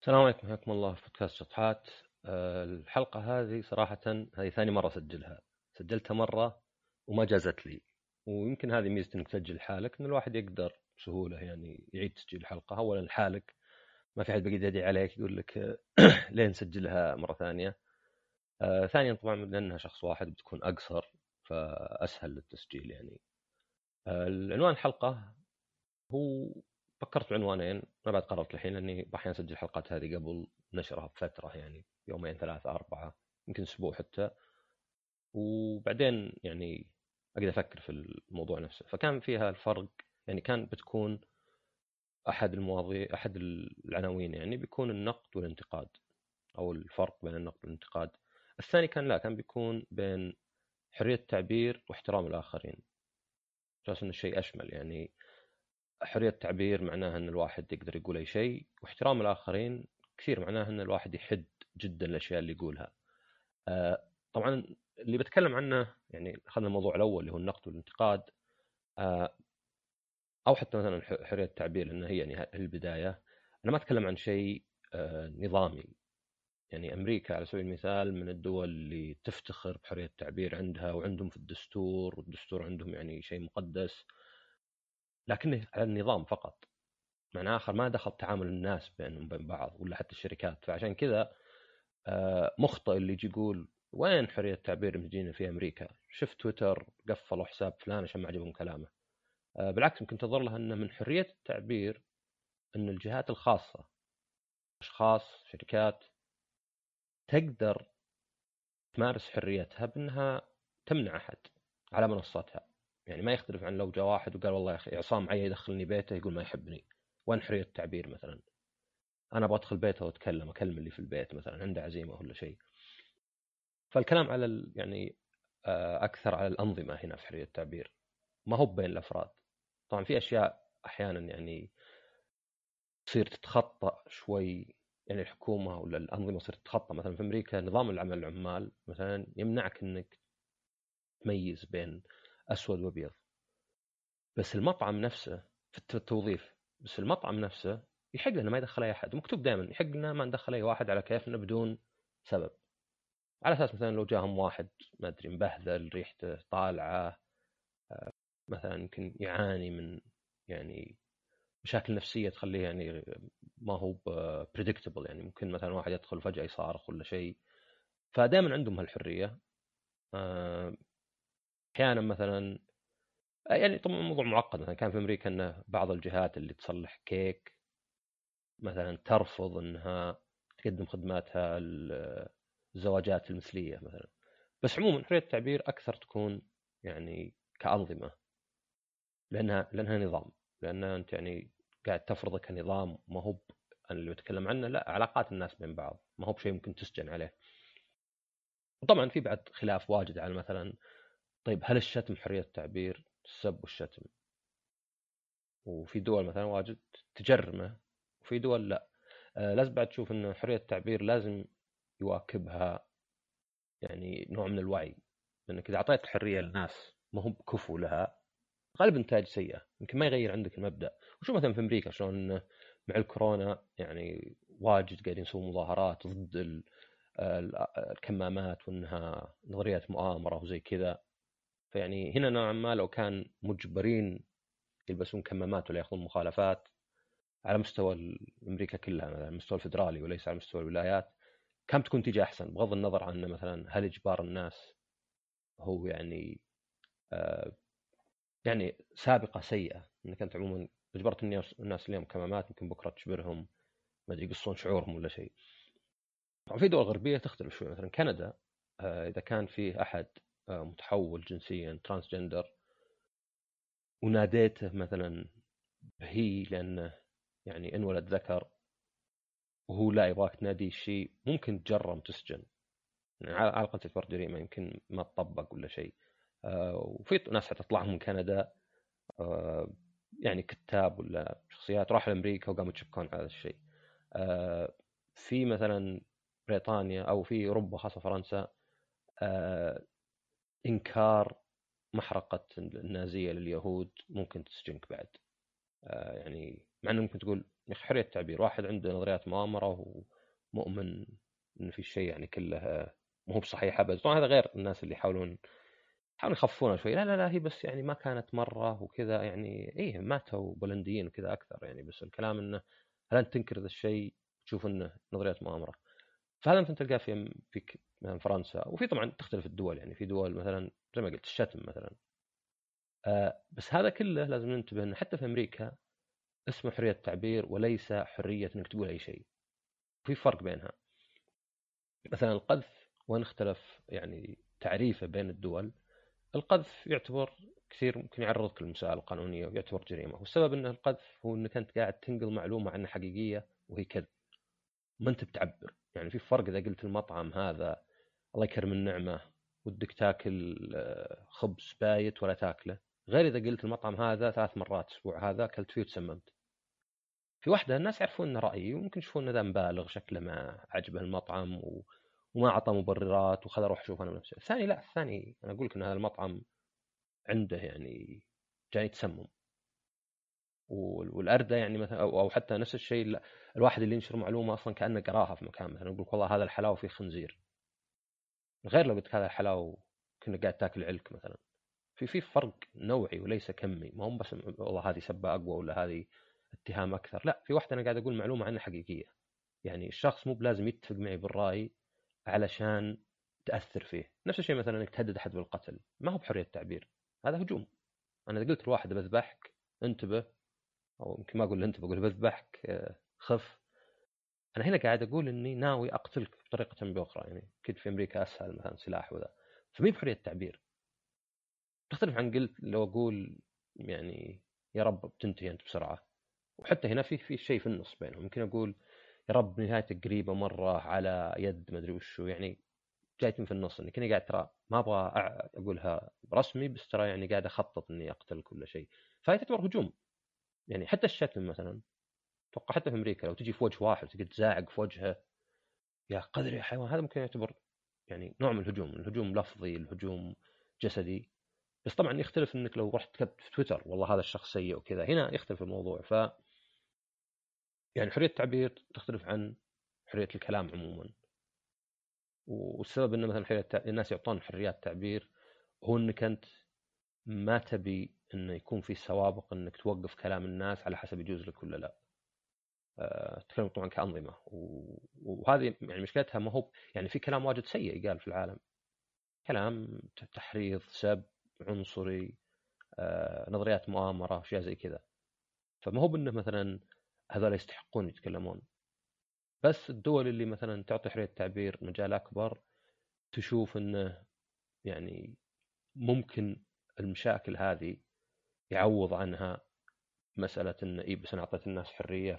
السلام عليكم حياكم الله في بودكاست شطحات. آه، الحلقة هذه صراحة هذه ثاني مرة أسجلها. سجلتها مرة وما جازت لي. ويمكن هذه ميزة إنك تسجل لحالك إن الواحد يقدر بسهولة يعني يعيد تسجيل الحلقة. اولا لحالك ما في حد بقي يدعي عليك يقول لك ليه نسجلها مرة ثانية. آه ثانيا طبعا لأنها شخص واحد بتكون أقصر فأسهل للتسجيل يعني. آه العنوان الحلقة هو فكرت بعنوانين ما بعد قررت الحين لاني أحيانا أسجل الحلقات هذه قبل نشرها بفترة يعني يومين ثلاثة أربعة يمكن أسبوع حتى. وبعدين يعني أقدر أفكر في الموضوع نفسه. فكان فيها الفرق يعني كان بتكون أحد المواضيع أحد العناوين يعني بيكون النقد والانتقاد أو الفرق بين النقد والانتقاد. الثاني كان لا كان بيكون بين حرية التعبير واحترام الآخرين. أساس إنه الشيء أشمل يعني حرية التعبير معناها إن الواحد يقدر يقول أي شيء واحترام الآخرين كثير معناها إن الواحد يحد جدا الأشياء اللي يقولها. آه، طبعا اللي بتكلم عنه يعني اخذنا الموضوع الأول اللي هو النقد والانتقاد. آه، أو حتى مثلا حرية التعبير لأن هي يعني البداية. أنا ما أتكلم عن شيء آه، نظامي. يعني أمريكا على سبيل المثال من الدول اللي تفتخر بحرية التعبير عندها وعندهم في الدستور والدستور عندهم يعني شيء مقدس. لكنه على النظام فقط معنى آخر ما دخل تعامل الناس بينهم وبين بعض ولا حتى الشركات فعشان كذا آه، مخطئ اللي يجي يقول وين حرية التعبير المجينا في أمريكا؟ شفت تويتر قفلوا حساب فلان عشان ما عجبهم كلامه. آه، بالعكس يمكن تظهر لها إنه من حرية التعبير إن الجهات الخاصة أشخاص شركات تقدر تمارس حريتها بأنها تمنع أحد على منصاتها يعني ما يختلف عن لو جاء واحد وقال والله يا أخي عصام معي يدخلني بيته يقول ما يحبني. وين حرية التعبير مثلا؟ أنا أبغى أدخل بيته وأتكلم أكلم اللي في البيت مثلا عنده عزيمة ولا شيء. فالكلام على يعني آه، أكثر على الأنظمة هنا في حرية التعبير. ما هو بين الأفراد. طبعا في أشياء أحيانا يعني تصير تتخطى شوي يعني الحكومة ولا الأنظمة تصير تتخطى. مثلا في أمريكا نظام العمل العمال مثلا يمنعك إنك تميز بين أسود وأبيض. بس المطعم نفسه في التوظيف بس المطعم نفسه يحق لنا ما يدخل أي أحد. مكتوب دائما يحق لنا ما ندخل أي واحد على كيفنا بدون سبب. على أساس مثلا لو جاهم واحد ما أدري مبهذل ريحته طالعة آه، مثلا يمكن يعاني من يعني مشاكل نفسية تخليه يعني ما هو بريدكتبل يعني ممكن مثلا واحد يدخل فجاه يصارخ ولا شيء. فدائما عندهم هالحرية. آه، أحيانا مثلا يعني طبعا الموضوع معقد مثلا كان في أمريكا ان بعض الجهات اللي تصلح كيك مثلا ترفض إنها تقدم خدماتها الزواجات المثلية مثلا. بس عموما حرية التعبير أكثر تكون يعني كأنظمة لأنها لأنها نظام. لأن أنت يعني قاعد تفرضه كنظام ما هو اللي بتكلم عنه لا علاقات الناس بين بعض. ما هو بشيء ممكن تسجن عليه. وطبعا في بعد خلاف واجد على مثلا طيب هل الشتم حرية التعبير السب والشتم؟ وفي دول مثلا واجد تجرمة وفي دول لا. آه لازم بعد تشوف إنه حرية التعبير لازم يواكبها يعني نوع من الوعي. لأنك إذا أعطيت الحريه للناس ما هم بكفوا لها غالبا نتائج سيئة. يمكن ما يغير عندك المبدأ. وشوف مثلا في أمريكا شلون مع الكورونا يعني واجد قاعدين يسوون مظاهرات ضد الكمامات وإنها نظريه مؤامرة وزي كذا. فيعني هنا نوعا ما لو كان مجبرين يلبسون كمامات ولا ياخذون مخالفات على مستوى أمريكا كلها على المستوى الفدرالي وليس على مستوى الولايات كم تكون تيجي أحسن بغض النظر عن مثلا هل إجبار الناس هو يعني آه يعني سابقة سيئة انك انت عموما إجبرت الناس اليوم كمامات يمكن بكرة تجبرهم ما أدري يقصون شعورهم ولا شيء. طبعا في دول غربية تختلف شوي مثلا كندا آه إذا كان فيه أحد متحول جنسيا ترانسجندر وناديته مثلا هي لأنه يعني انولد ذكر وهو لا يبغاك تنادي شيء ممكن تجرم تسجن. يعني على الاقل تعتبر جريمه يمكن ما تطبق ولا شيء آه وفي ناس حتطلع من كندا آه يعني كتاب ولا شخصيات راحوا لأمريكا وقاموا يتشكون على هذا الشيء آه في مثلا بريطانيا أو في أوروبا خاصة فرنسا إنكار محرقة النازية لليهود ممكن تسجنك بعد. آه، يعني مع إنه ممكن تقول حرية التعبير واحد عنده نظريات مؤامرة ومؤمن إن في شيء يعني كله مو بصحيح ابد طبعا هذا غير الناس اللي يحاولون يحاولون يخفونها شوي. لا لا لا هي بس يعني ما كانت مرة وكذا يعني إيه ماتوا بولنديين وكذا أكثر يعني. بس الكلام إنه هل أنت تنكر ذا الشيء تشوف إنه نظريات مؤامرة؟ فهذا مثلا تلقاه في في مثلا فرنسا. وفي طبعا تختلف الدول يعني في دول مثلا زي ما قلت الشتم مثلا. آه بس هذا كله لازم ننتبه إنه حتى في أمريكا اسمه حرية التعبير وليس حرية إنك تقول أي شيء. في فرق بينها. مثلا القذف وين اختلف يعني تعريفه بين الدول؟ القذف يعتبر كثير ممكن يعرضك للمسائل القانونية ويعتبر جريمة. والسبب ان القذف هو إنك أنت قاعد تنقل معلومة عنها حقيقية وهي كذب. ما أنت بتعبر. يعني في فرق إذا قلت المطعم هذا الله يكرم النعمة ودك تاكل آه، خبز بايت ولا تاكله. غير إذا قلت المطعم هذا ثلاث مرات الأسبوع هذا أكلت فيه وتسممت. في واحدة الناس يعرفون انه رأيي وممكن يشوفون إنه مبالغ شكله ما عجبه المطعم و... وما أعطى مبررات وخذ أروح أشوف أنا بنفسي. الثاني لا الثاني أنا أقول لك إن هذا المطعم عنده يعني جاي تسمم والاردى يعني مثلا أو حتى نفس الشيء الواحد اللي ينشر معلومة أصلا كأنه قراها في مكان مثلا يقول والله هذا الحلاوة فيه خنزير. غير لو قلت هذا الحلاوة كنا قاعد تاكل علك مثلا. في في فرق نوعي وليس كمي. ما هم بس والله هذه سبة أقوى ولا هذه اتهام أكثر. لا في واحد أنا قاعد أقول معلومة عنها حقيقية. يعني الشخص مو بلازم يتفق معي بالرأي علشان تأثر فيه. نفس الشيء مثلا إنك تهدد أحد بالقتل. ما هو بحرية التعبير. هذا هجوم. أنا إذا قلت لواحد بذبحك انتبه أو يمكن ما أقول انتبه أقول بذبحك آه، خف. أنا هنا قاعد أقول إني ناوي أقتلك بطريقة بأخرى يعني أكيد في أمريكا أسهل مثلا سلاح وذا. فمي بحرية التعبير. تختلف عن قلت لو أقول يعني يا رب بتنتهي أنت بسرعة. وحتى هنا في في شيء في النص بينهم. يمكن أقول يا رب نهايتك قريبة مرة على يد ما أدري وشو. يعني جايتني في النص إني كني قاعد ترى ما أبغى أقولها رسمي بس ترى يعني قاعد أخطط إني أقتل كل شيء. فهي تعتبر هجوم. يعني حتى الشتم مثلا. أتوقع حتى في أمريكا لو تجي في وجه واحد تقعد تزاعق في وجهه يا قدر يا حيوان هذا ممكن يعتبر يعني نوع من الهجوم الهجوم لفظي الهجوم جسدي. بس طبعا يختلف إنك لو رحت كتبت في تويتر والله هذا الشخص سيء وكذا. هنا يختلف الموضوع. ف يعني حرية التعبير تختلف عن حرية الكلام عموما. والسبب إنه مثلا حرية الناس يعطون حريات تعبير هو إنك أنت ما تبي إنه يكون في سوابق إنك توقف كلام الناس على حسب يجوز لك ولا لا. أه تكلم طبعا كانظمه وهذه يعني مشكلتها ما هو يعني في كلام واجد سيء يقال في العالم. كلام تحريض، سب، عنصري، أه نظريات مؤامرة، أشياء زي كذا. فما هو بأنه مثلا هذول يستحقون يتكلمون. بس الدول اللي مثلا تعطي حريه التعبير مجال أكبر تشوف أنه يعني ممكن المشاكل هذه يعوض عنها مسألة انه إي بس أنا أعطيت الناس حرية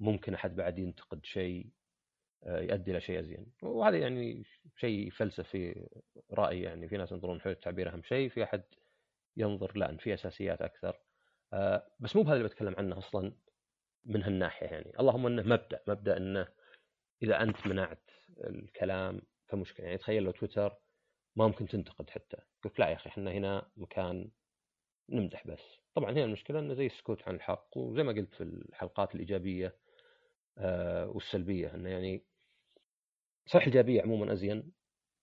فممكن أحد بعد ينتقد شيء آه، يؤدي إلى شيء أزين. وهذا يعني شيء فلسفي راي يعني. في ناس ينظرون حريه التعبير أهم شيء في أحد ينظر لا ان في أساسيات أكثر. آه، بس مو بهذا اللي بتكلم عنه أصلا من هالناحية يعني. اللهم إنه مبدأ مبدأ إنه إذا أنت منعت الكلام فمشكلة. يعني تخيل لو تويتر ما ممكن تنتقد حتى. قلت لا يا أخي إحنا هنا مكان نمدح بس. طبعا هنا المشكلة إنه زي السكوت عن الحق وزي ما قلت في الحلقات الإيجابية آه والسلبية. إنه يعني صح الايجابيه عموما أزين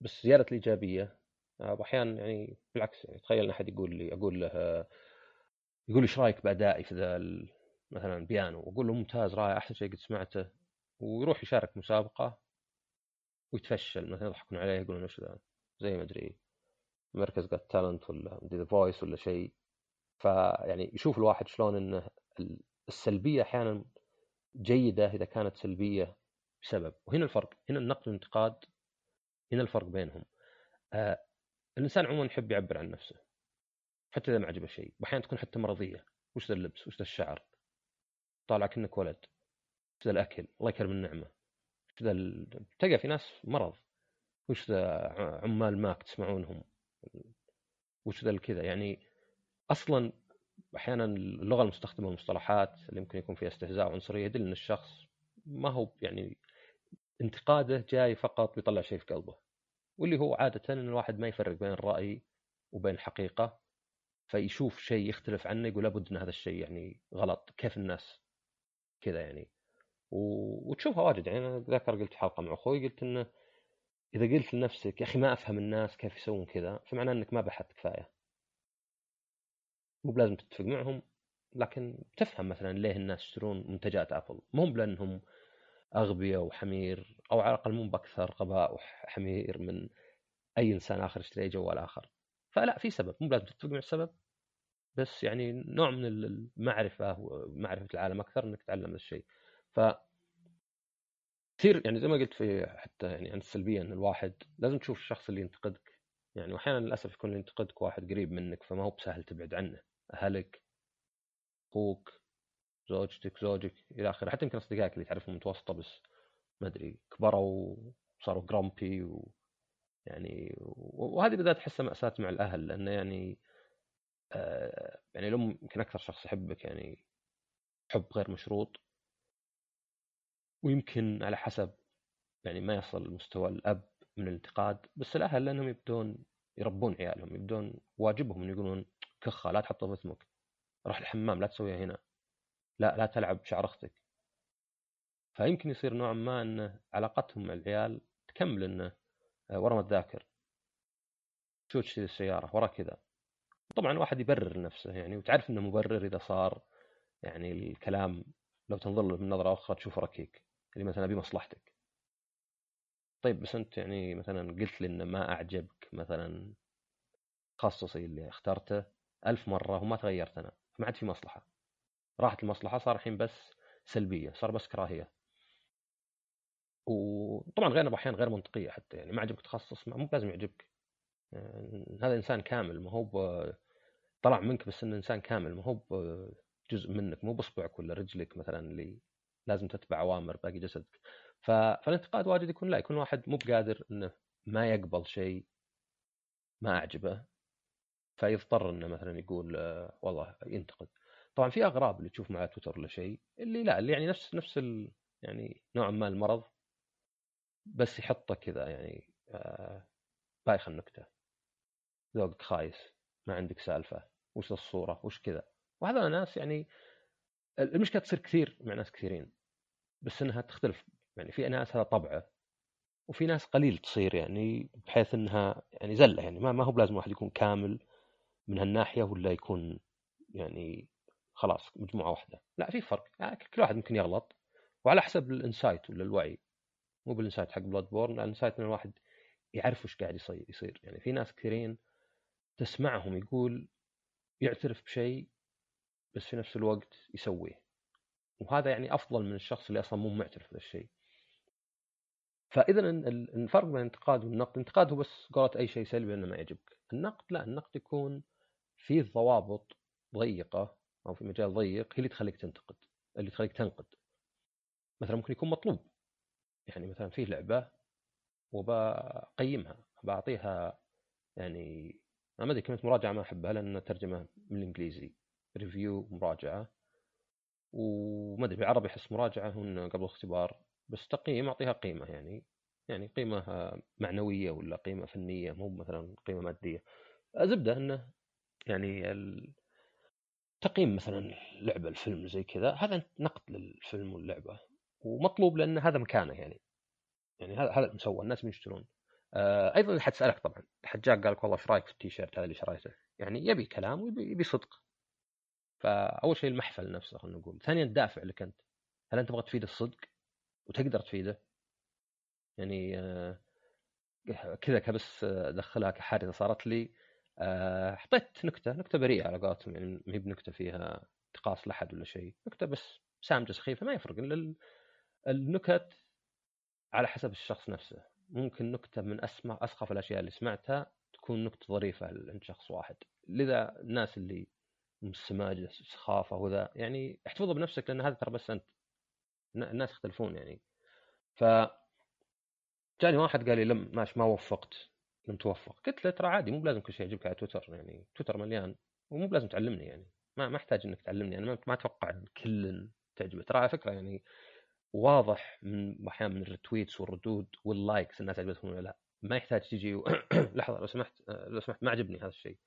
بس زيادة الإيجابية آه أحيانا يعني بالعكس يعني تخيل أحد يقول لي أقول له آه يقول لي إيش رأيك بأدائي في ذا مثلا بيانو؟ وأقول له ممتاز رائع أحسن شيء قد سمعته. ويروح يشارك مسابقة ويتفشل مثلا يضحكون عليه يقولون إيش ذا زي ما أدري Arabs Got Talent ولا The Voice ولا شيء. فيعني يشوف الواحد شلون إنه السلبية أحيانا جيدة إذا كانت سلبية بسبب وهنا الفرق هنا النقد والانتقاد هنا الفرق بينهم. آه الإنسان عموما يحب يعبر عن نفسه حتى إذا ما عجبه شيء واحيانا تكون حتى مرضية. وش ذا اللبس؟ وش ذا الشعر؟ طالع كأنك ولد. وش ذا الأكل؟ الله يكرم النعمة. وش ذا ال... تلقى في ناس مرض. وش ذا عمال ماك تسمعونهم. وش ذا الكذا يعني أصلا أحيانا اللغة المستخدمة والمصطلحات اللي ممكن يكون فيها استهزاء وعنصرية يدل أن الشخص ما هو يعني انتقاده جاي فقط بيطلع شيء في قلبه واللي هو عادة أن الواحد ما يفرق بين الرأي وبين الحقيقة فيشوف شيء يختلف عنه يقول لابد إن هذا الشيء يعني غلط كيف الناس كذا يعني؟ وتشوفها واجد يعني أنا ذكر قلت حلقة مع أخوي قلت إنه إذا قلت لنفسك يا أخي ما أفهم الناس كيف يسوون كذا فمعناه إنك ما بحثت كفاية. مو بلازم تتفق معهم لكن تفهم مثلا ليه الناس يشترون منتجات آبل. مو بلأنهم أغبياء وحمير أو على الأقل مو بأكثر غباء وحمير من أي إنسان آخر يشتري أي جوال آخر. فلا في سبب. مو لازم تتفق مع السبب بس يعني نوع من المعرفة ومعرفه العالم أكثر إنك تتعلم هذا الشيء. ف كثير يعني زي ما قلت في حتى يعني عن السلبيه إن الواحد لازم تشوف الشخص اللي ينتقدك. يعني واحيانا للأسف يكون اللي ينتقدك واحد قريب منك فما هو بسهل تبعد عنه. اهلك أخوك زوجتك زوجك إلى آخره. حتى يمكن أصدقائك اللي تعرفهم متوسطة بس ما أدري كبروا وصاروا جرامبي و يعني وهذه بدات أحسها مأساة مع الأهل لأنه يعني آه يعني الام يمكن أكثر شخص يحبك يعني حب غير مشروط ويمكن على حسب يعني ما يصل مستوى الأب من الانتقاد بس الأهل لأنهم يبدون يربون عيالهم يبدون واجبهم يقولون كخه لا تحطه في اسمك. روح الحمام لا تسويها هنا. لا لا تلعب بشعر أختك. فيمكن يصير نوعا ما إن علاقتهم مع العيال تكمل انه آه، ورا ما تذاكر. شو تشتري السيارة؟ ورا كذا. طبعا واحد يبرر نفسه يعني وتعرف إنه مبرر إذا صار يعني الكلام لو تنظر له من نظرة أخرى تشوفه ركيك اللي مثلا بمصلحتك طيب بس أنت يعني مثلا قلت لي انه ما أعجبك مثلا تخصصي اللي اخترته ألف مرة وما تغيرت أنا فما عاد في مصلحة. راحت المصلحة صار الحين بس سلبية صار بس كراهية. وطبعا غيرنا أحيانا غير منطقية حتى يعني ما عجبك تخصص مو لازم يعجبك. يعني هذا إنسان كامل ما هو طلع منك بس إنه إنسان كامل ما هو جزء منك مو باصبعك ولا رجلك مثلا اللي لازم تتبع أوامر باقي جسدك. فالانتقاد واجد يكون لا يكون واحد مو بقادر إنه ما يقبل شيء ما أعجبه. فيضطر إنه مثلا يقول والله ينتقد. طبعا في أغراب اللي تشوف مع تويتر ولا شيء اللي لا اللي يعني نفس نفس ال يعني نوعا ما المرض بس يحطه كذا يعني آه بايخ النكتة. ذوقك خايس ما عندك سالفة وش الصورة وش كذا. وهذا ناس يعني المشكلة تصير كثير مع ناس كثيرين بس إنها تختلف. يعني في ناس هذا طبعه وفي ناس قليل تصير يعني بحيث إنها يعني زلة يعني ما ما هو بلازم واحد يكون كامل من هالناحية ولا يكون يعني خلاص مجموعة واحدة؟ لا في فرق. يعني كل واحد ممكن يغلط. وعلى حسب ال insight ولا الوعي. مو بال insight حق Bloodborne ال insight إن الواحد يعرف وش قاعد يصير. يعني في ناس كثيرين تسمعهم يقول يعترف بشيء بس في نفس الوقت يسويه. وهذا يعني أفضل من الشخص اللي أصلا مو معترف بهذا الشيء فاذا الفرق بين الانتقاد والنقد الانتقاد هو بس قولة أي شيء سلبي إنه ما يعجبك. النقد لا النقد يكون فيه ضوابط ضيقة أو في مجال ضيق هي اللي تخليك تنتقد اللي تخليك تنقد. مثلا ممكن يكون مطلوب. يعني مثلا فيه لعبة وبقيمها بعطيها يعني ما أدري كلمة مراجعة ما أحبها لأن ترجمه من الإنجليزي. ريفيو مراجعة. وما أدري بالعربي أحس مراجعة هن قبل الاختبار. بس تقييم أعطيها قيمة يعني. يعني قيمة معنوية ولا قيمة فنية مو مثلا قيمة مادية. زبده إنه يعني تقييم مثلا لعبة الفيلم زي كذا هذا نقد للفيلم واللعبة ومطلوب لأن هذا مكانه يعني. يعني هذا هذا المسوى الناس يشترون؟ آه أيضا حد سألك طبعا حد جاء قال لك والله إيش رأيك في التيشيرت هذا اللي شريته؟ يعني يبي كلام ويبي يبي صدق. فأول شيء المحفل نفسه خلينا نقول. ثانيا الدافع لك أنت. هل أنت تبغى تفيد الصدق؟ وتقدر تفيده؟ يعني آه كذا كبس ادخلها كحادثة صارت لي. آه حطيت نكتة نكتة بريئة على قولتهم يعني ما هي بنكتة فيها انتقاص لأحد ولا شيء نكتة بس سامجه سخيفة ما يفرق النكت على حسب الشخص نفسه. ممكن نكتة من اسمى أسخف الأشياء اللي سمعتها تكون نكتة ظريفة عند شخص واحد. لذا الناس اللي سماجه سخافة وذا يعني احتفظ بنفسك لأن هذا ترى بس أنت الناس يختلفون يعني. ف جاني واحد قال لي لم ماشي ما وفقت. لم توفق قلت له ترى عادي مو بلازم كل شيء يعجبك على تويتر يعني تويتر مليان ومو بلازم تعلمني يعني. ما ما أحتاج إنك تعلمني أنا ما أتوقع كل تعجبه ترى على فكرة يعني واضح من أحيانا من ال retweets والردود وال likes الناس عجبتهم ولا لا. ما يحتاج تجي و... لحظة لو سمحت لو سمحت ما عجبني هذا الشيء.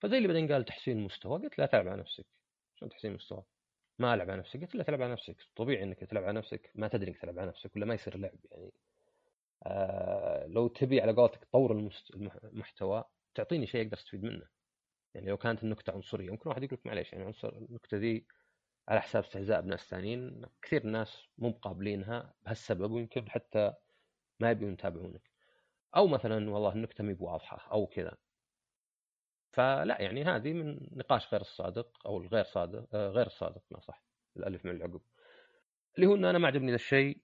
فزي اللي بعدين قال تحسين المستوى قلت لا تعب على نفسك. شلون تحسين المستوى ما ألعب على نفسي قلت له تلعب على نفسك. طبيعي إنك تلعب على نفسك. ما تدري إنك تلعب على نفسك ولا ما يصير لعب يعني. لو تبي على قولتك تطور المحتوى تعطيني شيء أقدر أستفيد منه. يعني لو كانت النكتة عنصرية ممكن واحد يقول لك معليش يعني عنصر النكتة ذي على حساب استهزاء بناس ثانيين كثير ناس مو مقابلينها بهالسبب ويمكن حتى ما يبون يتابعونك. أو مثلا والله النكتة مي بواضحة أو كذا. فلا يعني هذه من نقاش غير الصادق أو الغير صادق آه غير الصادق ما صح. الألف من العقب. اللي هو إن أنا ما عجبني ذا الشيء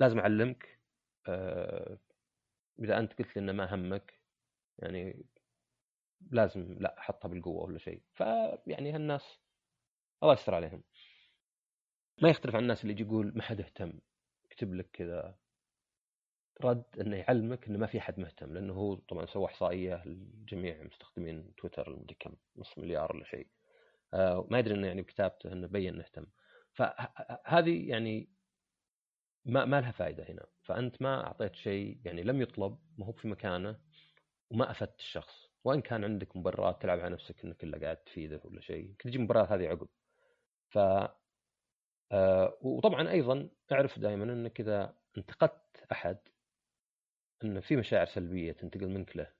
لازم أعلمك آه إذا أنت قلت لي إنه ما همك يعني لازم لا احطها بالقوة ولا شيء. فيعني هالناس الله يستر عليهم. ما يختلف عن الناس اللي يجي يقول ما حد اهتم يكتب لك كذا رد إنه يعلمك إنه ما في احد مهتم لأنه هو طبعا سوى إحصائية لجميع مستخدمين تويتر المدري كم نص مليار ولا شيء. آه ما يدري إنه يعني بكتابته إنه بين إنه اهتم فهذه يعني ما ما لها فائده هنا. فأنت ما أعطيت شيء يعني لم يطلب ما هو في مكانه وما أفدت الشخص. وإن كان عندك مبررات تلعب على نفسك إنك إلا قاعد تفيده ولا شيء يمكن تجي مبررات هذه عقب. ف آه وطبعا أيضا أعرف دائما انك إذا انتقدت أحد انه في مشاعر سلبية تنتقل منك له.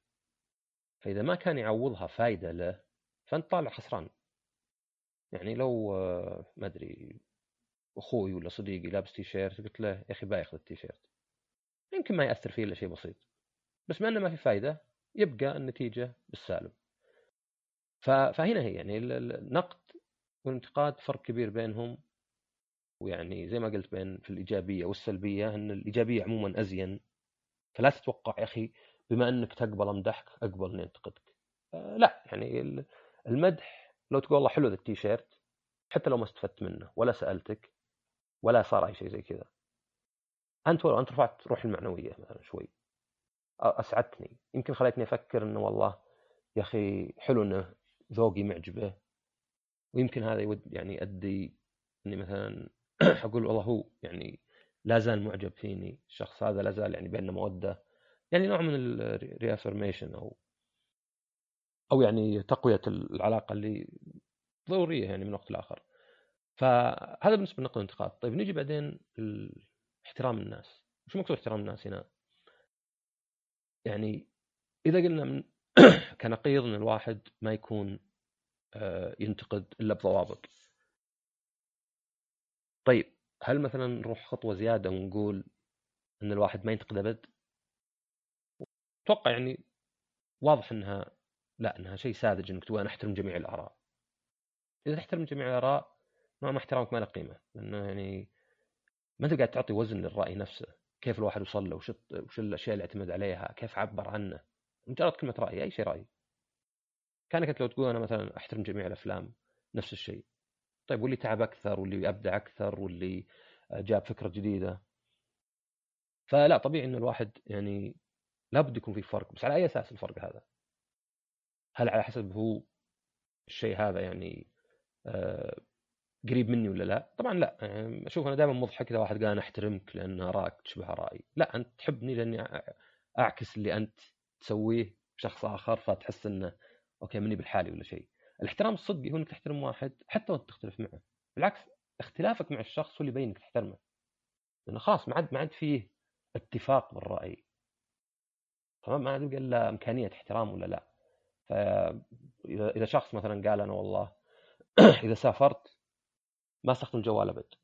فإذا ما كان يعوضها فائده له فأنت طالع خسران. يعني لو آه، ما أدري أخوي ولا صديقي لابس تي شيرت قلت له يا أخي بايخ ذا التي شيرت يمكن ما يأثر فيه إلا شيء بسيط بس ما إنه ما في فائده يبقى النتيجة بالسالب. فهنا هي يعني النقد والانتقاد فرق كبير بينهم ويعني زي ما قلت بين في الإيجابية والسلبية إن الإيجابية عموما أزين. فلا تتوقع يا أخي بما إنك تقبل مدحك أقبل إني أنتقدك. آه، لا يعني المدح لو تقول والله حلو ذا التيشيرت حتى لو ما استفدت منه ولا سألتك ولا صار أي شيء زي كذا. أنت ولو أنت رفعت روحي المعنوية مثلا شوي. أسعدتني. يمكن خليتني أفكر إنه والله يا أخي حلو إنه ذوقي معجبة. ويمكن هذا يود يعني يؤدي إني مثلا أقول والله هو يعني لا زال معجب فيني. الشخص هذا لا زال يعني بيننا مودة. يعني نوع من الريافرميشن أو أو يعني تقوية العلاقة اللي ضرورية يعني من وقت لآخر. فهذا بالنسبة لنقد الانتقاد. طيب نيجي بعدين احترام الناس. وش مقصود احترام الناس هنا؟ يعني إذا قلنا من كنقيض إن الواحد ما يكون آه، ينتقد إلا بضوابط. طيب هل مثلا نروح خطوة زيادة ونقول إن الواحد ما ينتقد أبد؟ أتوقع يعني واضح إنها لا إنها شيء ساذج إنك تقول أنا أحترم جميع الآراء. إذا تحترم جميع الآراء ما احترامك ما له قيمة لأنه يعني ما أنت قاعد تعطي وزن للرأي نفسه كيف الواحد وصل له وش الأشياء اللي اعتمد عليها كيف عبر عنه. مجرد كلمة رأي أي شيء رأي. كأنك لو تقول أنا مثلا أحترم جميع الأفلام نفس الشيء. طيب واللي تعب أكثر واللي أبدع أكثر واللي جاب فكرة جديدة. فلا طبيعي انه الواحد يعني لابد يكون في فرق بس على أي أساس الفرق هذا؟ هل على حسب هو الشيء هذا يعني آه قريب مني ولا لا؟ طبعا لا يعني أشوف أنا دائما مضحك إذا واحد قال أنا أحترمك لأن ارائك تشبه ارائي، لا أنت تحبني لأني أعكس اللي أنت تسويه بشخص آخر فتحس إنه okay مني بالحالي ولا شيء. الاحترام الصدقي هو إنك تحترم واحد حتى وأنت تختلف معه، بالعكس اختلافك مع الشخص هو اللي يبين إنك تحترمه. لأنه خلاص ما عاد ما عاد فيه اتفاق بالرأي. تمام ما عاد يبقى الا إمكانية احترام ولا لا. فاذا إذا شخص مثلا قال أنا والله إذا سافرت ما استخدم الجوال أبد.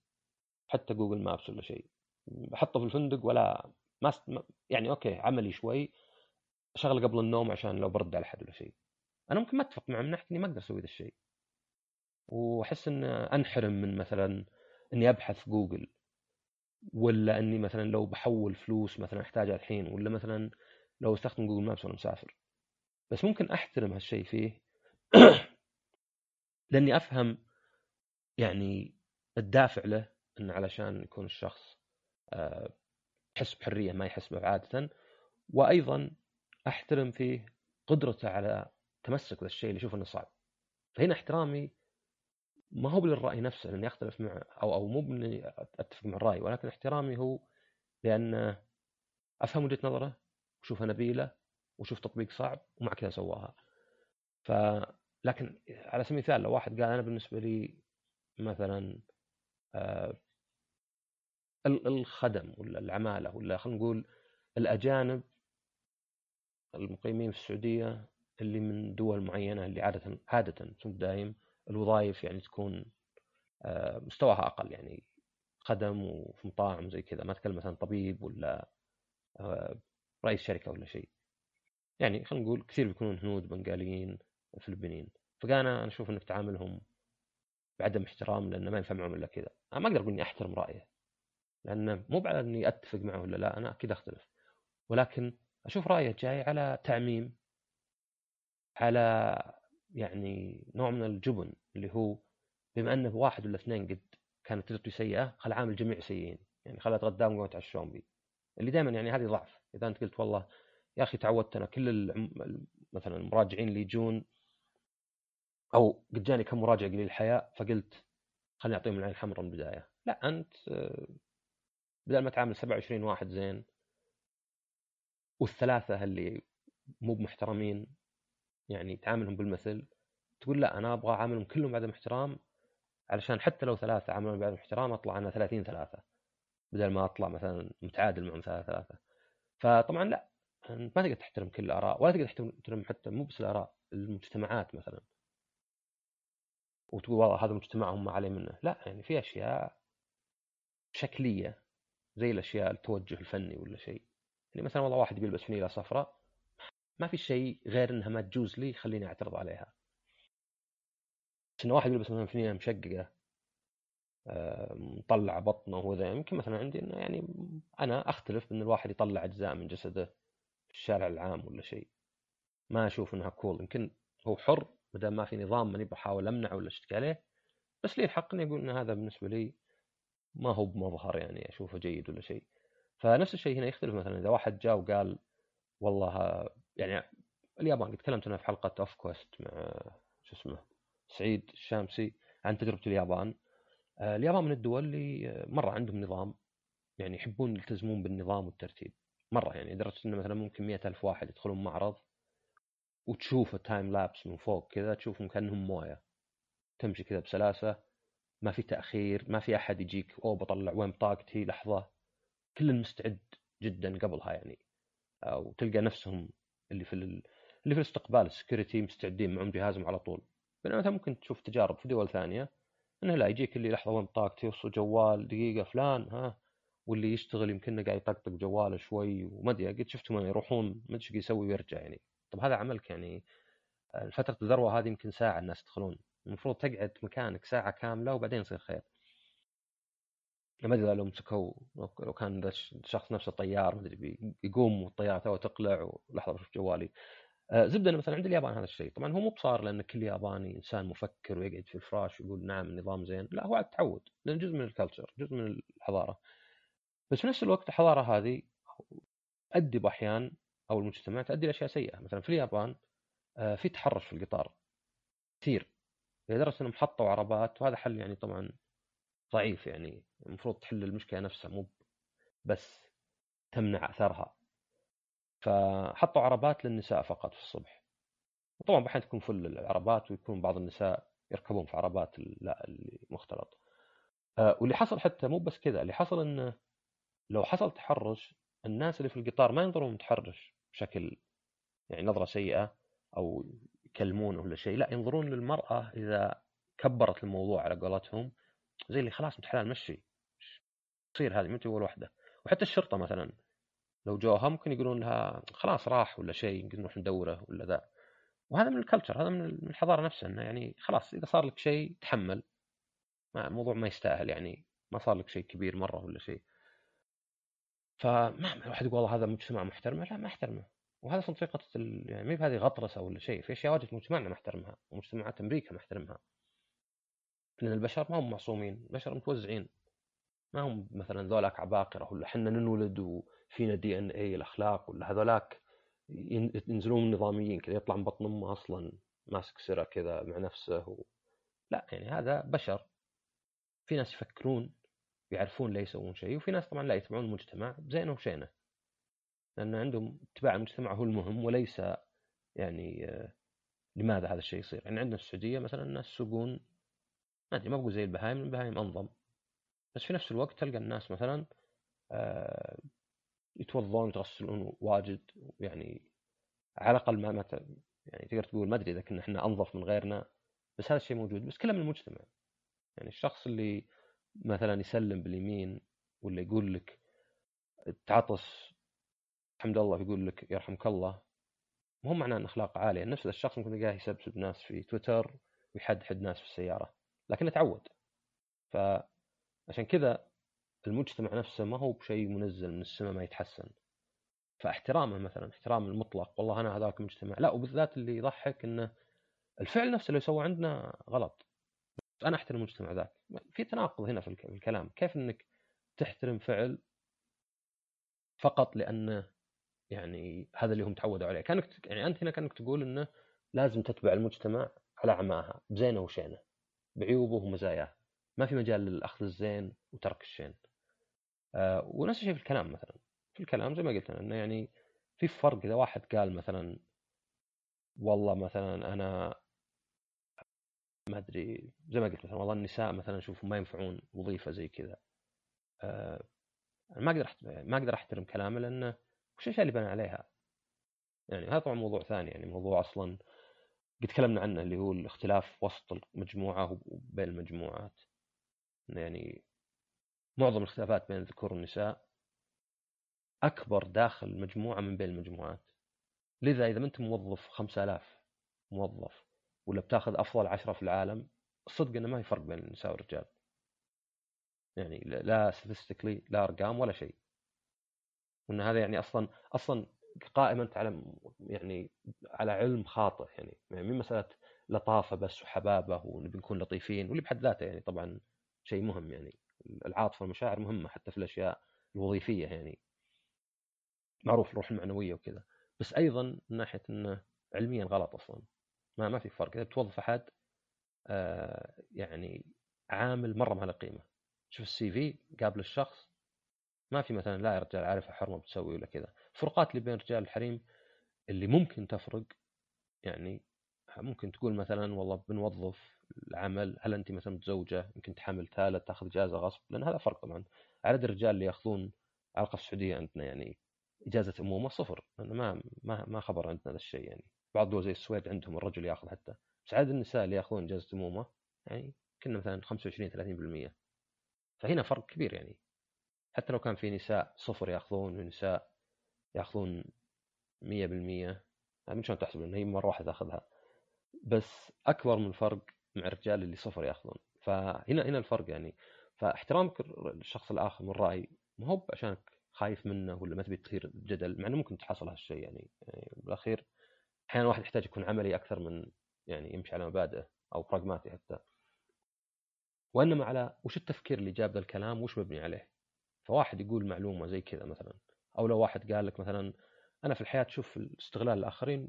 حتى Google Maps ولا شيء. بحطه في الفندق ولا ما است... يعني okay عملي شوي. شغله قبل النوم عشان لو برد على حد ولا شيء. أنا ممكن ما أتفق معه من ناحية إني ما أقدر أسوي ذا الشيء. وأحس إن أنحرم من مثلا إني أبحث جوجل ولا إني مثلا لو بحول فلوس مثلا أحتاجها الحين ولا مثلا لو أستخدم Google Maps وأنا مسافر. بس ممكن أحترم هالشيء فيه. لأني أفهم يعني الدافع له انه علشان يكون الشخص آه، يحس بحرية ما يحس به عادة. وأيضا أحترم فيه قدرته على تمسك بالشيء اللي يشوف إنه صعب. فهنا احترامي ما هو للراي نفسه لأني أختلف معه أو أو مو بإني أتفق مع الرأي ولكن احترامي هو لأن أفهم وجهة نظره واشوفها نبيله وأشوف تطبيق صعب ومع كذا سواها. ف لكن على سبيل المثال لو واحد قال أنا بالنسبة لي مثلا آه، الخدم ولا العمالة ولا خلينا نقول الأجانب المقيمين في السعودية اللي من دول معينة اللي عاده عادة دايم الوظائف يعني تكون آه، مستواها أقل يعني خدم وفي مطاعم زي كذا. ما أتكلم مثلا طبيب ولا آه، رئيس شركة ولا شيء. يعني خلينا نقول كثير بيكونون هنود بنغاليين فلبينيين فانا أنا أشوف إنك تعاملهم بعدم احترام لأنه ما ينفع معهم إلا كذا. أنا ما أقدر أقول إني أحترم رأيه لأنه مو على إني أتفق معه ولا لا أنا أكيد أختلف. ولكن أشوف رأيه جاي على تعميم على يعني نوع من الجبن اللي هو بما أنه واحد ولا اثنين قد كانت تجربتي سيئة خل عامل الجميع سيئين. يعني خلت غدام قومت يتعشون بي اللي دائما يعني هذه ضعف. إذا أنت قلت والله يا أخي تعودت أنا كل مثلا المراجعين اللي يجون أو قد جاني كم مراجع قليل الحياء فقلت خليني أعطيهم العين الحمراء من البداية. لا أنت بدل ما تعامل 27 واحد زين والثلاثة اللي مو بمحترمين يعني تعاملهم بالمثل تقول لا أنا أبغى أعاملهم كلهم بعدم احترام علشان حتى لو ثلاثة عاملهم بعدم احترام أطلع أنا 30 ثلاثة بدل ما أطلع مثلا متعادل معهم ثلاثة ثلاثة. فطبعا لا ما تقدر تحترم كل الآراء ولا تقدر تحترم حتى مو بس الآراء المجتمعات مثلا. وتقول والله هذا المجتمع هم عليه منه. لا يعني في أشياء شكلية زي الأشياء التوجه الفني ولا شيء. يعني مثلا والله واحد بيلبس فنيله صفراء ما في شيء غير إنها ما تجوز لي يخليني أعترض عليها. بس ان واحد يلبس مثلا فنيله مشققة مطلع بطنه وذا يمكن مثلا عندي إنه يعني أنا أختلف ان الواحد يطلع أجزاء من جسده في الشارع العام ولا شيء. ما أشوف إنها كول يمكن هو حر ما دام ما في نظام ماني بحاول امنعه ولا أشتكي عليه بس لي الحق إني أقول إن هذا بالنسبة لي ما هو بمظهر يعني أشوفه جيد ولا شيء. فنفس الشيء هنا يختلف مثلا إذا واحد جاء وقال والله يعني اليابان تكلمت أنا في حلقة أوف كويست مع شو اسمه سعيد الشامسي عن تجربة اليابان. اليابان من الدول اللي مرة عندهم نظام يعني يحبون يلتزمون بالنظام والترتيب مرة يعني لدرجة انه مثلا ممكن مئة ألف واحد يدخلون معرض وتشوف التايم لابس من فوق كذا تشوفهم كأنهم موية. تمشي كذا بسلاسة ما في تأخير ما في أحد يجيك أوه بطلع وين بطاقتي؟ لحظة. كل مستعد جدا قبلها يعني. وتلقى نفسهم اللي في اللي في الاستقبال السكيورتي مستعدين معهم جهازهم على طول. بينما ممكن تشوف تجارب في دول ثانية إنه لا يجيك اللي لحظة وين بطاقتي؟ يوصل جوال دقيقة فلان ها؟ واللي يشتغل يمكن قاعد يطقطق جواله شوي وما أدري قد شفتهم يروحون ما أدري يسوي ويرجع يعني. طب هذا عملك يعني فترة الذروة هذه يمكن ساعة الناس يدخلون. المفروض تقعد مكانك ساعة كاملة وبعدين يصير خير. ما أدري لو مسكوا لو كان الشخص نفسه طيار ما أدري يقوم والطيارة تو تقلع ولحظه بشوف جوالي. آه، زبدة مثلا عند اليابان هذا الشيء. طبعا هو مو بصار لأن كل ياباني إنسان مفكر ويقعد في الفراش ويقول نعم النظام زين. لا هو عاد تعود لأن جزء من ال culture جزء من الحضارة. بس في نفس الوقت الحضارة هذه تؤدي بأحيان أو المجتمع تؤدي لاشياء سيئة. مثلا في اليابان آه، في تحرش في القطار كثير. لدرجة إنهم حطوا عربات وهذا حل يعني طبعا ضعيف يعني. المفروض تحل المشكلة نفسها مو بس تمنع أثرها. فحطوا عربات للنساء فقط في الصبح. وطبعا بحين تكون فل العربات ويكون بعض النساء يركبون في عربات لا اللي مختلط آه، واللي حصل حتى مو بس كذا. اللي حصل إنه لو حصل تحرش الناس اللي في القطار ما ينظرون متحرش بشكل يعني نظرة سيئة أو يكلمونه ولا شيء لا ينظرون للمرأة إذا كبرت الموضوع على قولتهم زي اللي خلاص انت حلال مشي تصير هذه متى اول واحدة؟ وحتى الشرطة مثلا لو جوها ممكن يقولون لها خلاص راح ولا شيء يمكن نروح ندوره ولا ذا. وهذا من الكلتشر هذا من الحضارة نفسها إنه يعني خلاص إذا صار لك شيء تحمل الموضوع ما يستاهل يعني ما صار لك شيء كبير مرة ولا شيء. فما الواحد يقول والله هذا مجتمع محترمه لا ما أحترمه. وهذا في طريقه يعني ما بهذه غطرسة ولا شيء في أشياء واجد مجتمعنا ما احترمها ومجتمعات أمريكا ما احترمها لأن البشر ما هم معصومين البشر متوزعين. ما هم مثلا ذولاك عباقرة ولا إحنا ننولد وفينا دي إن اي الأخلاق ولا هذولاك ينزلون نظاميين كذا يطلع من بطن أمه أصلا ماسك سره كذا مع نفسه و... لا يعني هذا بشر. في ناس يفكرون يعرفون ليه يسوون شيء وفي ناس طبعا لا يتبعون المجتمع زينه وشينه. لأن عندهم اتباع المجتمع هو المهم وليس يعني آه، لماذا هذا الشيء يصير. يعني عندنا في السعودية مثلا الناس يسوقون ما أدري ما بقول زي البهايم البهايم أنظم. بس في نفس الوقت تلقى الناس مثلا آه، يتوضون يتغسلون واجد يعني على الأقل ما, ما يعني تقدر تقول ما أدري إذا كنا إحنا أنظف من غيرنا بس هذا الشيء موجود. بس كله من المجتمع. يعني الشخص اللي مثلا يسلم باليمين ولا يقول لك تعطس الحمد لله يقول لك يرحمك الله. مو معناه إن اخلاقه عالية. نفس الشخص ممكن تلقاه يسبسب ناس في تويتر ويحدحد ناس في السيارة لكنه تعود فعشان كذا المجتمع نفسه ما هو بشيء منزل من السماء ما يتحسن. فاحترامه مثلا احترام المطلق والله أنا هذاك المجتمع لا وبالذات اللي يضحك إنه الفعل نفسه اللي سوى عندنا غلط. أنا أحترم المجتمع ذاك. في تناقض هنا في الكلام. كيف إنك تحترم فعل فقط لأنه يعني هذا اللي هم تعودوا عليه؟ كأنك يعني أنت هنا كأنك تقول إنه لازم تتبع المجتمع على أعماها بزينة وشينة بعيوبه ومزاياه. ما في مجال للأخذ الزين وترك الشين. آه ونفس الشيء في الكلام مثلا. في الكلام زي ما قلت إنه يعني في فرق. إذا واحد قال مثلا والله مثلا أنا ما أدري زي ما قلت مثلا والله النساء مثلا اشوفهم ما ينفعون وظيفة زي كذا. أه ما أقدر ما أقدر أحترم كلامه لأنه وش الاشياء اللي بنى عليها؟ يعني هذا طبعا موضوع ثاني يعني موضوع أصلا قد تكلمنا عنه اللي هو الاختلاف وسط المجموعة وبين المجموعات. يعني معظم الاختلافات بين الذكور والنساء أكبر داخل مجموعه من بين المجموعات. لذا إذا ما أنت موظف 5000 موظف ولا بتاخذ أفضل عشرة في العالم الصدق إنه ما في فرق بين النساء والرجال. يعني لا ستاتستيكلي لا أرقام ولا شيء. وإن هذا يعني أصلا أصلا قائمه انت على يعني على علم خاطئ يعني. يعني مسألة لطافة بس وحبابة ونبي نكون لطيفين واللي بحد ذاته يعني طبعا شيء مهم يعني. العاطفة والمشاعر مهمة حتى في الأشياء الوظيفية يعني. معروف الروح المعنوية وكذا. بس أيضا من ناحية إنه علميا غلط أصلا. ما ما في فرق. إذا توظف أحد آه يعني عامل مرة ما له قيمة. شوف السي في قابل الشخص ما في مثلا لا يا رجال عارف حرمه بتسوي ولا كذا. الفروقات اللي بين الرجال والحريم اللي ممكن تفرق يعني ممكن تقول مثلا والله بنوظف العمل هل أنت مثلا متزوجة؟ يمكن تحمل ثالث تأخذ إجازة غصب لأن هذا فرق طبعا. عدد الرجال اللي يأخذون على السعودية عندنا يعني إجازة أمومة صفر. لأنه ما ما ما خبر عندنا هذا الشيء يعني. بعض زي السويد عندهم الرجل ياخذ حتى. بس عدد النساء اللي ياخذون اجازه امومه يعني كنا مثلا 25 30% فهنا فرق كبير يعني. حتى لو كان في نساء صفر ياخذون ونساء ياخذون 100% من شلون تحسب؟ لأن هي مرة واحدة تاخذها. بس أكبر من الفرق مع الرجال اللي صفر ياخذون. فهنا هنا الفرق يعني. فاحترامك للشخص الآخر من رأي ما هو عشانك خايف منه ولا ما تبي تثير جدل مع إنه ممكن تحصل هالشيء يعني, يعني بالأخير أحيانا الواحد يحتاج يكون عملي أكثر من يعني يمشي على مبادئه أو براغماتي حتى. وإنما على وش التفكير اللي جاب ذا الكلام وش مبني عليه؟ فواحد يقول معلومة زي كذا مثلا أو لو واحد قال لك مثلا أنا في الحياة أشوف استغلال الآخرين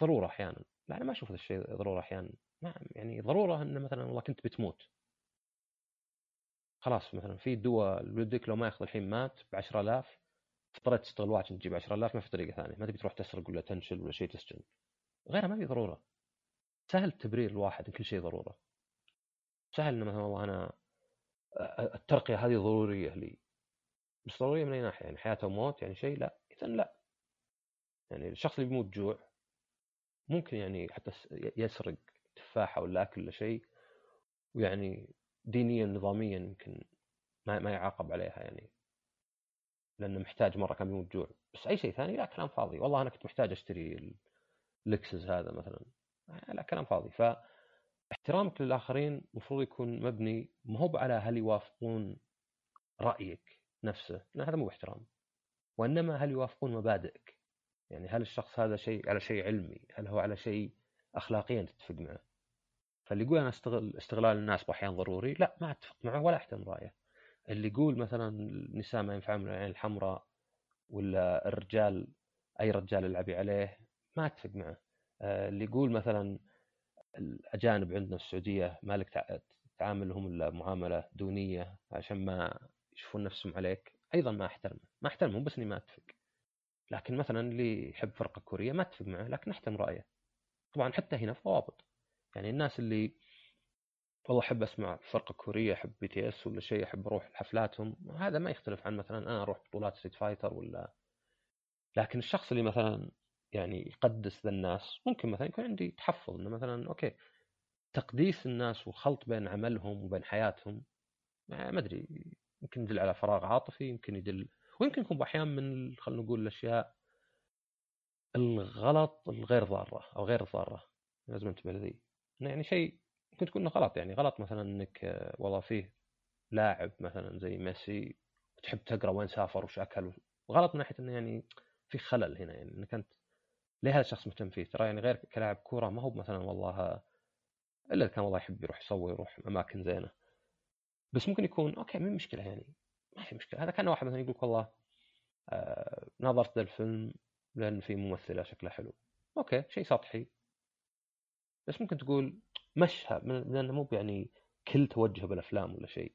ضرورة أحيانا. لا أنا ما أشوف هذا الشيء ضرورة أحيانا. ما يعني ضرورة إنه مثلا والله كنت بتموت. خلاص مثلا في دول ولدك لو ما ياخذ الحين مات ب 10000 اضطريت تشتغل واحد عشان تجيب 10000 ما في طريقة ثانية. ما تبي تروح تسرق ولا تنشل ولا شيء تسجن. غيرها ما في ضرورة. سهل التبرير الواحد كل شيء ضرورة. سهل إنه مثلا والله أنا الترقية هذه ضرورية لي. بس ضرورية من أي ناحية؟ يعني حياة وموت يعني شيء؟ لا. اذا لا. يعني الشخص اللي بيموت جوع ممكن يعني حتى يسرق تفاحة ولا أكل ولا شيء. ويعني دينيا نظاميا يمكن ما ما يعاقب عليها يعني. لأنه محتاج مرة كان بيموت جوع. بس أي شيء ثاني لا كلام فاضي. والله أنا كنت محتاج أشتري اللكسس هذا مثلا. لا كلام فاضي. فاحترامك للآخرين المفروض يكون مبني ما هو على هل يوافقون رأيك نفسه. لأن هذا مو باحترام. وإنما هل يوافقون مبادئك. يعني هل الشخص هذا شيء على شيء علمي؟ هل هو على شيء اخلاقيا تتفق معه؟ فاللي يقول أنا أستغل استغلال الناس بأحيان ضروري لا ما أتفق معه ولا أحترم رأيه. اللي يقول مثلا النساء ما ينفعون من العين الحمراء ولا الرجال أي رجال يلعبي عليه ما أتفق معه. آه، اللي يقول مثلا الأجانب عندنا في السعودية ما لك تعاملهم إلا معاملة دونية عشان ما يشوفون نفسهم عليك أيضا ما أحترمه. ما احترمه بس إني ما أتفق. لكن مثلا اللي يحب فرقة كورية ما أتفق معه لكن أحترم رأيه. طبعا حتى هنا في ضوابط. يعني الناس اللي والله أحب أسمع فرقة كورية أحب BTS ولا شيء أحب أروح حفلاتهم هذا ما يختلف عن مثلا أنا أروح بطولات Street Fighter ولا لكن الشخص اللي مثلا يعني يقدس ذا الناس ممكن مثلا يكون عندي تحفظ إنه مثلا okay تقديس الناس وخلط بين عملهم وبين حياتهم. ما أدري يمكن يدل على فراغ عاطفي يمكن يدل ويمكن يكون باحيان من خلينا نقول الأشياء الغلط الغير ضارة أو غير ضارة. لازم أنتبه لذي. يعني شيء ممكن تكون غلط يعني غلط مثلا إنك والله فيه لاعب مثلا زي ميسي تحب تقرأ وين سافر وش أكل غلط من ناحية إنه يعني في خلل هنا يعني إنك أنت ليه هذا الشخص مهتم فيه؟ ترى يعني غير كلاعب كورة ما هو مثلا والله إلا اذا كان والله يحب يروح يصور يروح أماكن زينة. بس ممكن يكون okay مين مشكلة يعني ما في مشكلة. هذا كان واحد مثلا يقول والله آه نظرت للفيلم لأن في ممثلة شكلها حلو. okay شيء سطحي. بس ممكن تقول مشها لأنه مو يعني كل توجهه بالأفلام ولا شيء.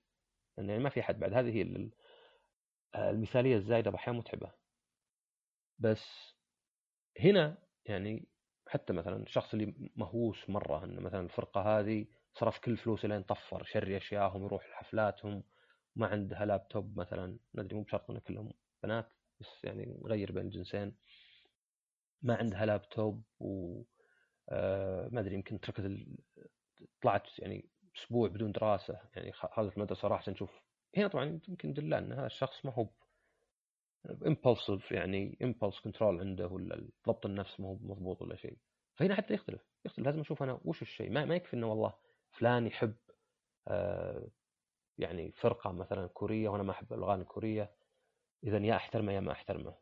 يعني ما في أحد بعد. هذه هي المثالية الزايدة باحيان متعبة. بس هنا يعني حتى مثلا الشخص اللي مهووس مرة انه مثلا الفرقة هذه صرف كل فلوسه لين طفر شري اشياءهم يروح لحفلاتهم ما عندها لابتوب مثلا. ما أدري مو بشرط إنه كلهم بنات بس يعني نغير بين الجنسين. ما عندها لابتوب و ما أدري يمكن تركت طلعت يعني أسبوع بدون دراسة يعني خلت المدرسة راح عشان نشوف. هنا طبعا يمكن دلال إن هذا الشخص ما هو impulsive يعني impulse control عنده ولا ضبط النفس ما هو مضبوط ولا شيء. فهنا حتى يختلف يختلف. لازم أشوف أنا وش الشيء. ما, ما يكفي إنه والله فلان يحب آه يعني فرقة مثلا كورية وأنا ما أحب الاغاني الكورية. اذا يا أحترمه يا ما أحترمه.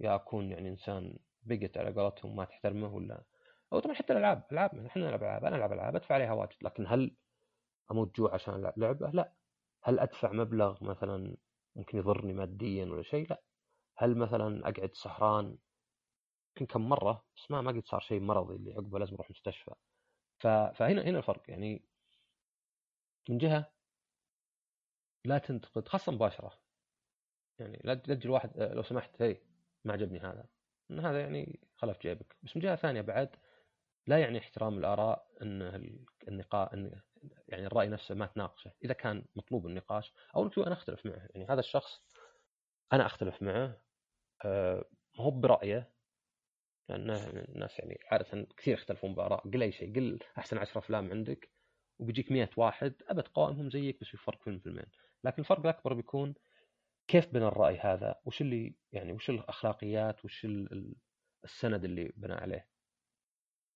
يا أكون يعني إنسان بقت على قولتهم ما تحترمه ولا أو طبعا حتى الألعاب ألعاب إحنا نلعب ألعاب أنا ألعب ألعاب أدفع عليها واجد لكن هل أموت جوع عشان ألعب لعبة؟ لا. هل أدفع مبلغ مثلا ممكن يضرني ماديا ولا شيء؟ لا. هل مثلا أقعد سهران؟ يمكن كم مرة بس ما ما قد صار شيء مرضي اللي عقبه لازم أروح مستشفى. فهنا هنا الفرق يعني من جهة لا تنتقد خاصة مباشرة. يعني لا تجي الواحد لو سمحت هي ما عجبني هذا. هذا يعني خلف جيبك. بس من جهة ثانية بعد لا يعني احترام الآراء إن النقاش إن يعني الرأي نفسه ما تناقشه. إذا كان مطلوب النقاش أو أنا أختلف معه. يعني هذا الشخص أنا أختلف معه أه هو برأيه. لأن الناس يعني عادة كثير يختلفون بآراء. قل أي شيء قل أحسن 10 أفلام عندك وبيجيك 100 واحد أبد قوائمهم زيك بس في فرق فيلم فيلمين لكن الفرق الأكبر بيكون كيف بنى الرأي هذا؟ وش اللي يعني وش الأخلاقيات؟ وش السند اللي بنى عليه؟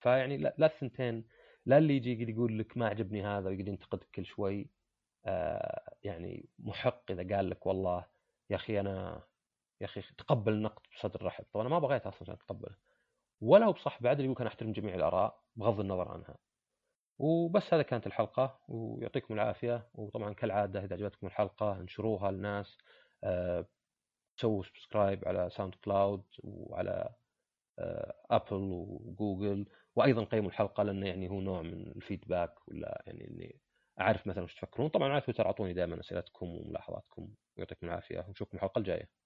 فيعني لا, الثنتين لا اللي يجي يقول لك ما عجبني هذا ويقعد ينتقدك كل شوي آه يعني محق إذا قال لك والله يا أخي أنا يا أخي تقبل النقد بصدر رحب. طبعا أنا ما بغيت أصلا أتقبله. ولا هو بصح بعد يقول أنا أحترم جميع الآراء بغض النظر عنها. وبس هذا كانت الحلقة ويعطيكم العافية. وطبعا كالعادة إذا عجبتكم الحلقة انشروها للناس أه سووا subscribe على SoundCloud وعلى أبل وجوجل وأيضا قيموا الحلقة لأنه يعني هو نوع من ال feedback ولا يعني إني أعرف مثلا وش تفكرون. طبعا على تويتر أعطوني دائما أسئلتكم وملاحظاتكم. ويعطيكم العافية. ونشوفكم الحلقة الجاية.